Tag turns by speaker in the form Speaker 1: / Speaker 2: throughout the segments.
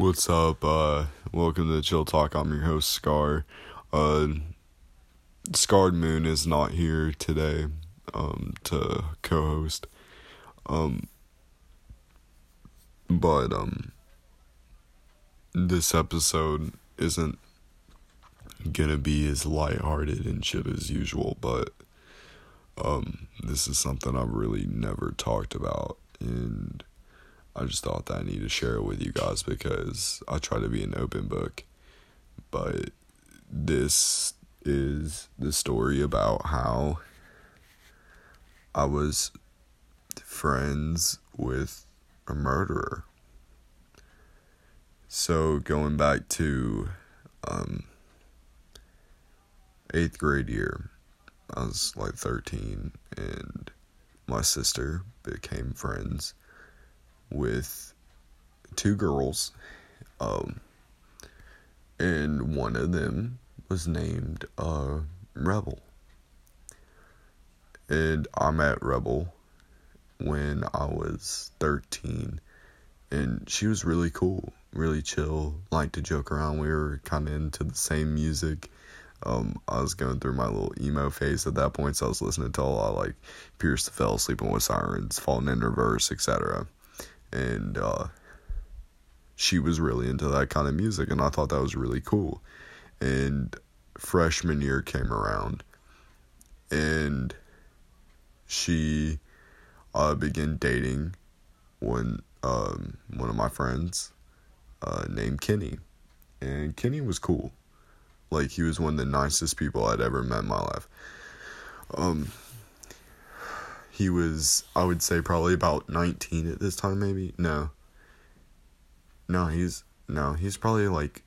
Speaker 1: What's up? Uh, welcome to Chill Talk. I'm your host, Scar. Uh, Scarred Moon is not here today um, to co host. Um, but um, this episode isn't gonna be as lighthearted and shit as usual, but um, this is something I've really never talked about, and I just thought that I need to share it with you guys because I try to be an open book. But this is the story about how I was friends with a murderer. So going back to um, eighth grade year, I was like 13, and my sister became friends with two girls. Um, and one of them was named uh, Rebel. And I met Rebel when I was 13, and she was really cool, really chill, liked to joke around. We were kind of into the same music. Um, I was going through my little emo phase at that point, so I was listening to a lot like Pierce the Veil, Sleeping with Sirens, Falling in Reverse, etc and uh, she was really into that kind of music, and I thought that was really cool. And freshman year came around, and she uh, began dating one um, one of my friends uh, named Kenny, and Kenny was cool. Like he was one of the nicest people I'd ever met in my life. Um, he was I would say probably about 19 at this time maybe. No. No, he's no, he's probably like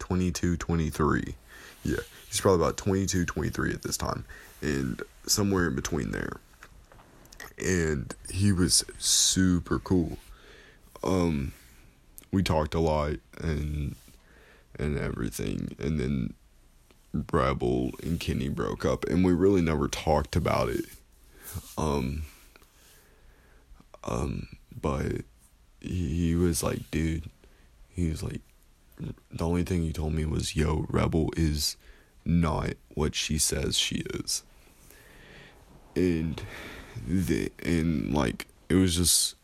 Speaker 1: 22, 23. Yeah, he's probably about 22, 23 at this time and somewhere in between there. And he was super cool. Um we talked a lot and and everything and then Rebel and Kenny broke up and we really never talked about it um, um, but he was like, dude, he was like, the only thing he told me was, yo, Rebel is not what she says she is. And the and like it was just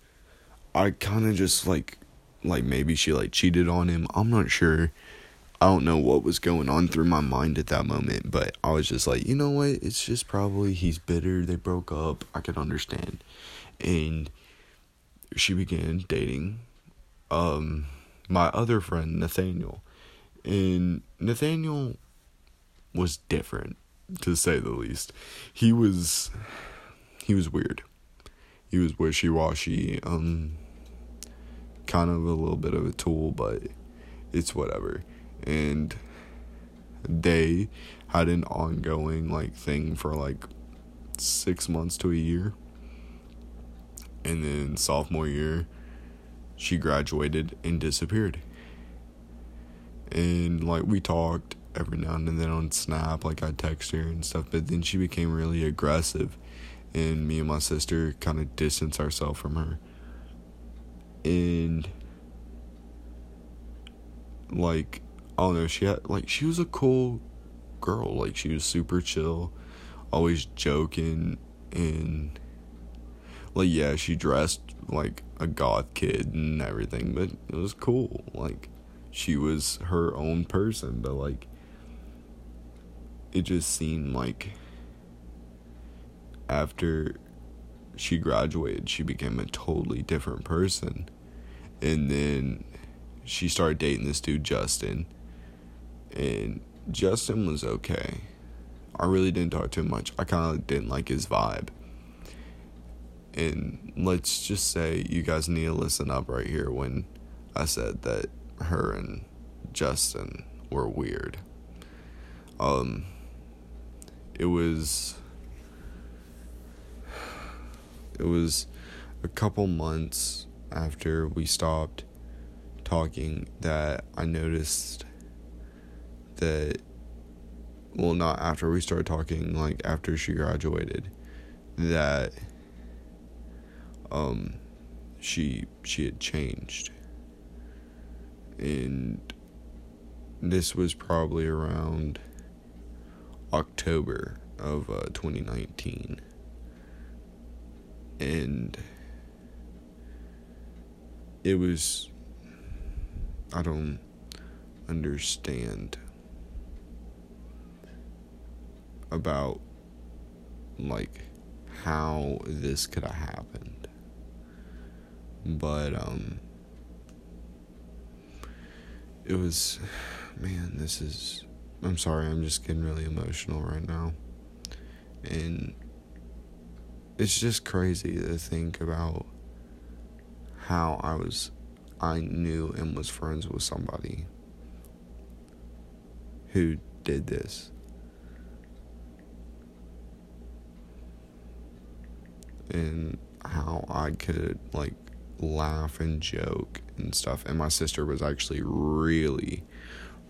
Speaker 1: I kind of just like like maybe she like cheated on him. I'm not sure. I don't know what was going on through my mind at that moment, but I was just like, you know what? It's just probably he's bitter. They broke up. I can understand. And she began dating um my other friend Nathaniel. And Nathaniel was different to say the least. He was he was weird. He was wishy-washy, um kind of a little bit of a tool, but it's whatever and they had an ongoing like thing for like six months to a year. And then sophomore year she graduated and disappeared. And like we talked every now and then on snap like i text her and stuff but then she became really aggressive and me and my sister kind of distanced ourselves from her. And like I don't know, she had like she was a cool girl. Like she was super chill, always joking and like yeah, she dressed like a goth kid and everything, but it was cool. Like she was her own person, but like it just seemed like after she graduated, she became a totally different person. And then she started dating this dude Justin and Justin was okay. I really didn't talk to him much. I kind of didn't like his vibe. And let's just say you guys need to listen up right here when I said that her and Justin were weird. Um, it was it was a couple months after we stopped talking that I noticed that well not after we started talking like after she graduated that um she she had changed and this was probably around October of uh, 2019. And it was, I don't understand about like how this could have happened. But um it was man, this is I'm sorry, I'm just getting really emotional right now. And it's just crazy to think about how I was I knew and was friends with somebody who did this. And how I could like laugh and joke and stuff. And my sister was actually really,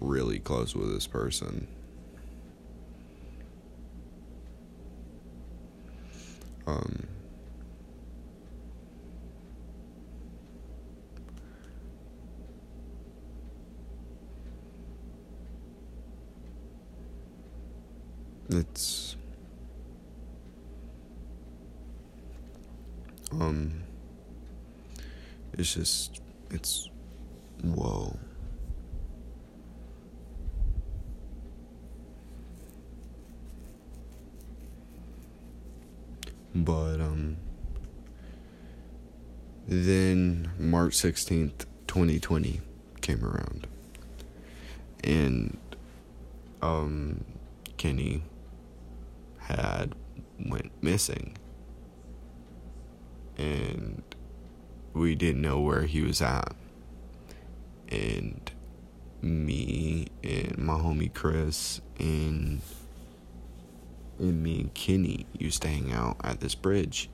Speaker 1: really close with this person. Um, it's um it's just it's whoa. But um then March 16th 2020 came around. And um Kenny had went missing and we didn't know where he was at. And me and my homie Chris and and me and Kenny used to hang out at this bridge.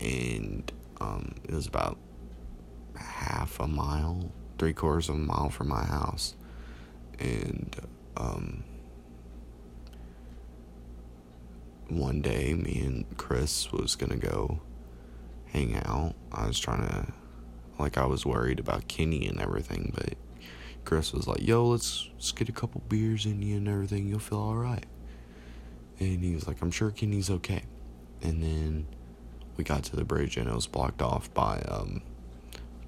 Speaker 1: And um, it was about half a mile three quarters of a mile from my house. And um, one day me and Chris was gonna go hang out. I was trying to like I was worried about Kenny and everything, but Chris was like, "Yo, let's, let's get a couple beers in you and everything. You'll feel all right." And he was like, "I'm sure Kenny's okay." And then we got to the bridge and it was blocked off by um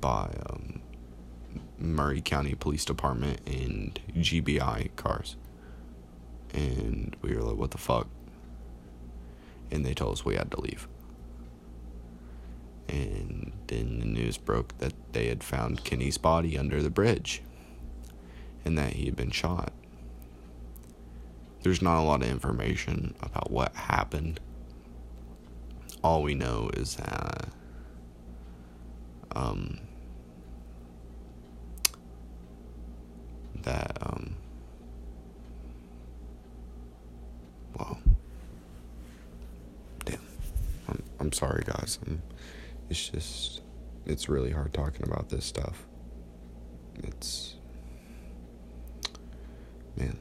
Speaker 1: by um Murray County Police Department and GBI cars. And we were like, "What the fuck?" and they told us we had to leave. And then the news broke that they had found Kenny's body under the bridge and that he had been shot. There's not a lot of information about what happened. All we know is that um, that um, well Damn. I'm I'm sorry, guys. I'm, it's just, it's really hard talking about this stuff. It's, man,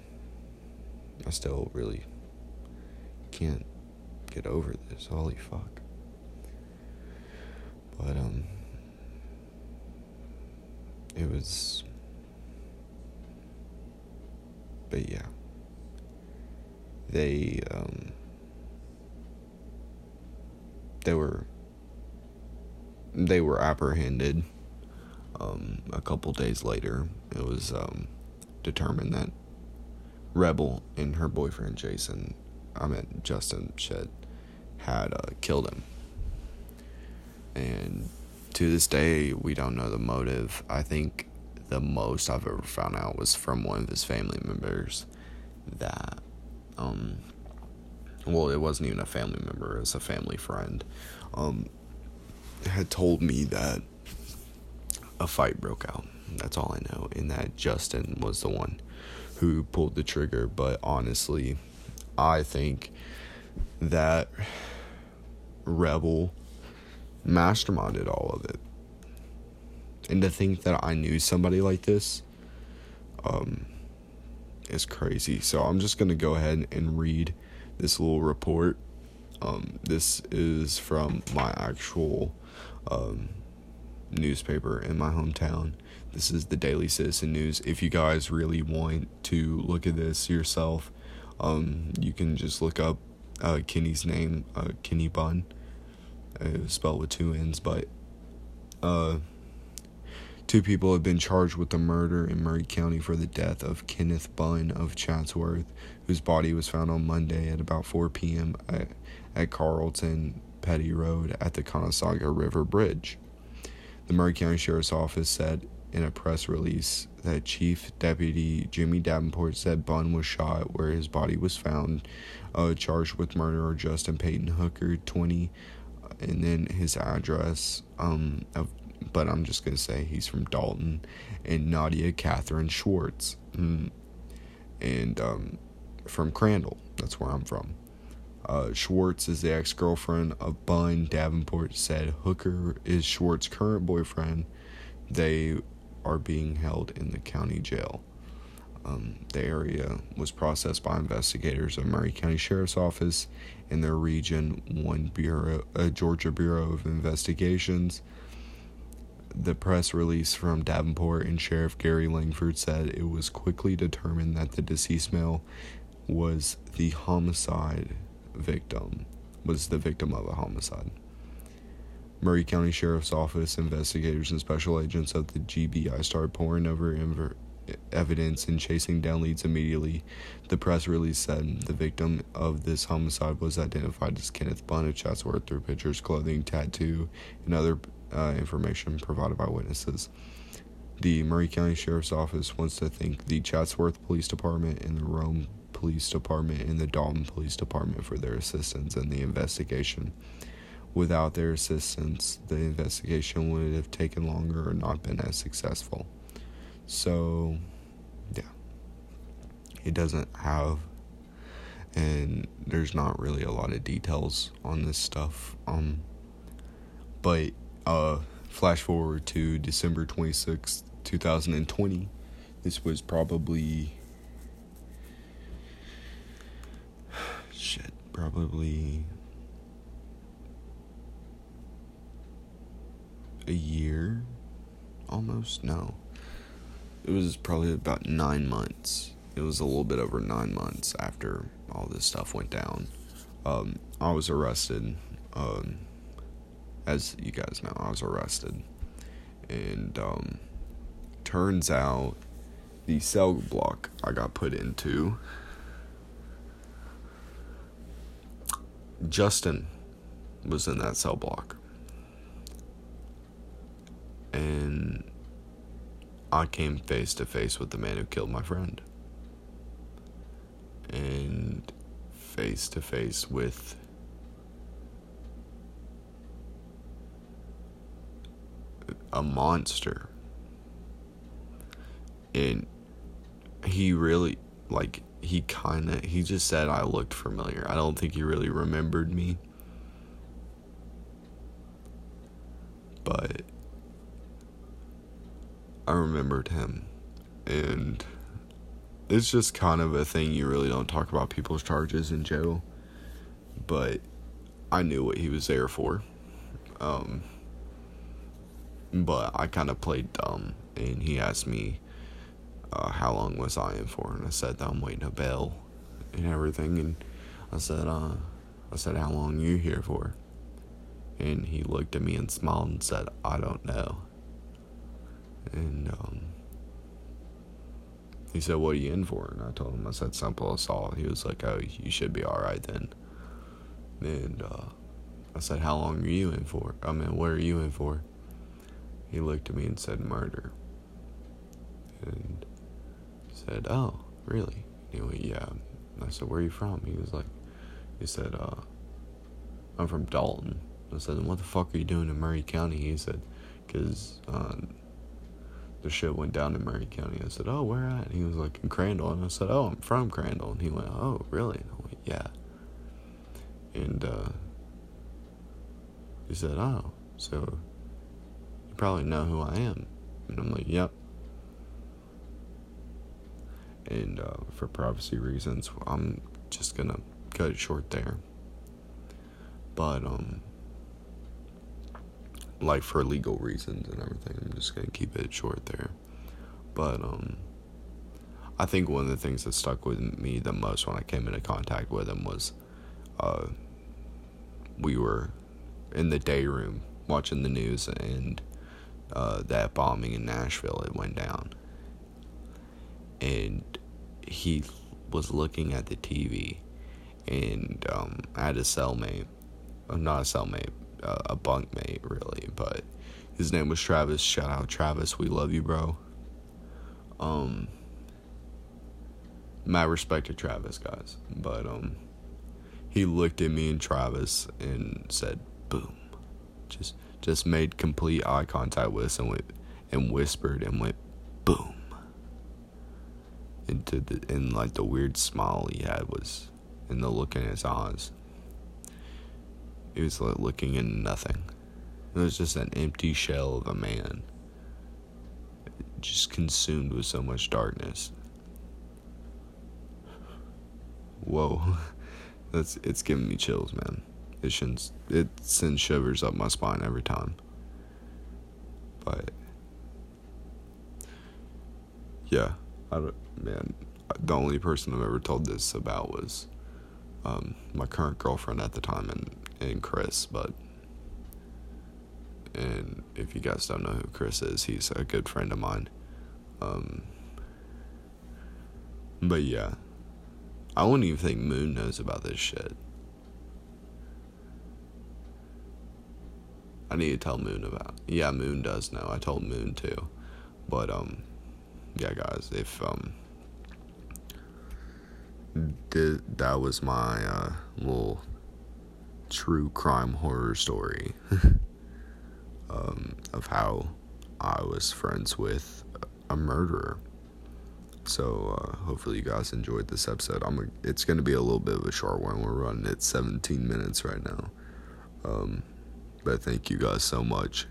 Speaker 1: I still really can't get over this. Holy fuck. But, um, it was, but yeah, they, um, they were they were apprehended um, a couple days later. It was um, determined that Rebel and her boyfriend Jason, I mean Justin Shed, had uh, killed him. And to this day, we don't know the motive. I think the most I've ever found out was from one of his family members that um, well, it wasn't even a family member, it was a family friend, um, had told me that a fight broke out. That's all I know. And that Justin was the one who pulled the trigger. But honestly, I think that Rebel masterminded all of it. And to think that I knew somebody like this um, is crazy. So I'm just going to go ahead and read this little report. Um, this is from my actual um, newspaper in my hometown, this is the Daily Citizen News. If you guys really want to look at this yourself, um, you can just look up uh, Kenny's name, uh, Kenny Bunn. It was spelled with two N's, but uh, two people have been charged with the murder in Murray County for the death of Kenneth Bunn of Chatsworth, whose body was found on Monday at about 4 p.m. at, at Carlton Petty Road at the Conasauga River Bridge. The Murray County Sheriff's Office said in a press release that Chief Deputy Jimmy Davenport said Bunn was shot where his body was found, uh, charged with murder Justin Peyton Hooker, 20, and then his address, um, of, but I'm just going to say he's from Dalton, and Nadia Catherine Schwartz, mm, and um, from Crandall. That's where I'm from. Uh, Schwartz is the ex girlfriend of Bunn. Davenport said Hooker is Schwartz's current boyfriend. They are being held in the county jail. Um, the area was processed by investigators of Murray County Sheriff's Office and their Region 1 Bureau, uh, Georgia Bureau of Investigations. The press release from Davenport and Sheriff Gary Langford said it was quickly determined that the deceased male was the homicide victim, was the victim of a homicide. Murray County Sheriff's Office investigators and special agents of the GBI started pouring over inver- evidence and chasing down leads immediately. The press release said the victim of this homicide was identified as Kenneth Bunn of Chatsworth through pictures, clothing, tattoo, and other uh, information provided by witnesses. The Murray County Sheriff's Office wants to thank the Chatsworth Police Department and the Rome Police Department and the Dalton Police Department for their assistance in the investigation. Without their assistance, the investigation would have taken longer or not been as successful. So, yeah. It doesn't have, and there's not really a lot of details on this stuff. Um, but, uh, flash forward to December 26th, 2020. This was probably. Shit, probably a year almost? No. It was probably about nine months. It was a little bit over nine months after all this stuff went down. Um, i was arrested um, as you guys know i was arrested. And um, turns out the cell block i got put into justin was in that cell block and I came face to face with the man who killed my friend. And face to face with a monster. And he really, like, he kind of, he just said I looked familiar. I don't think he really remembered me. But I remembered him. And it's just kind of a thing you really don't talk about people's charges in jail. But I knew what he was there for. Um, but I kind of played dumb, and he asked me uh, how long was I in for, and I said I'm waiting a bail and everything, and I said, uh, I said, how long you here for? And he looked at me and smiled and said, I don't know. And um, he said, What are you in for? And I told him, I said, Simple assault. He was like, Oh, you should be alright then. And uh, I said, How long are you in for? I mean, what are you in for? He looked at me and said, Murder. And said, Oh, really? He went, Yeah. And I said, Where are you from? He was like, He said, uh, I'm from Dalton. I said, What the fuck are you doing in Murray County? He said, Because uh, the shit went down in Murray County. I said, "Oh, where at?" And he was like, "In Crandall." And I said, "Oh, I'm from Crandall." And he went, "Oh, really?" And I went, "Yeah." And uh, he said, "Oh, so you probably know who I am." And I'm like, "Yep." And uh, for privacy reasons, I'm just gonna cut it short there. But um like for legal reasons and everything. I'm just gonna keep it short there. But um I think one of the things that stuck with me the most when I came into contact with him was uh we were in the day room watching the news and uh, that bombing in Nashville it went down and he was looking at the TV and um, I had a cellmate uh, not a cellmate uh, a bunkmate really but his name was Travis. Shout out Travis. We love you bro. Um my respect to Travis guys but um he looked at me and Travis and said boom. Just just made complete eye contact with us and went and whispered and went boom into the and like the weird smile he had was in the look in his eyes. He was like looking in nothing. It was just an empty shell of a man. Just consumed with so much darkness. Whoa. That's it's giving me chills man. It shouldn't it sends shivers up my spine every time. But yeah I don't, man the only person I've ever told this about was um, my current girlfriend at the time and and Chris but and if you guys don't know who Chris is he's a good friend of mine um, but yeah I wouldn't even think Moon knows about this shit I need to tell Moon about. Yeah, Moon does know. I told Moon too. But um yeah, guys, if um did that was my uh little true crime horror story um of how I was friends with a murderer. So uh, hopefully you guys enjoyed this episode. I'm a, it's to be a little bit of a short one. We're running at 17 minutes right now. Um but thank you guys so much.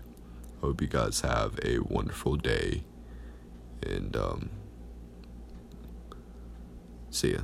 Speaker 1: Hope you guys have a wonderful day. And um, see ya.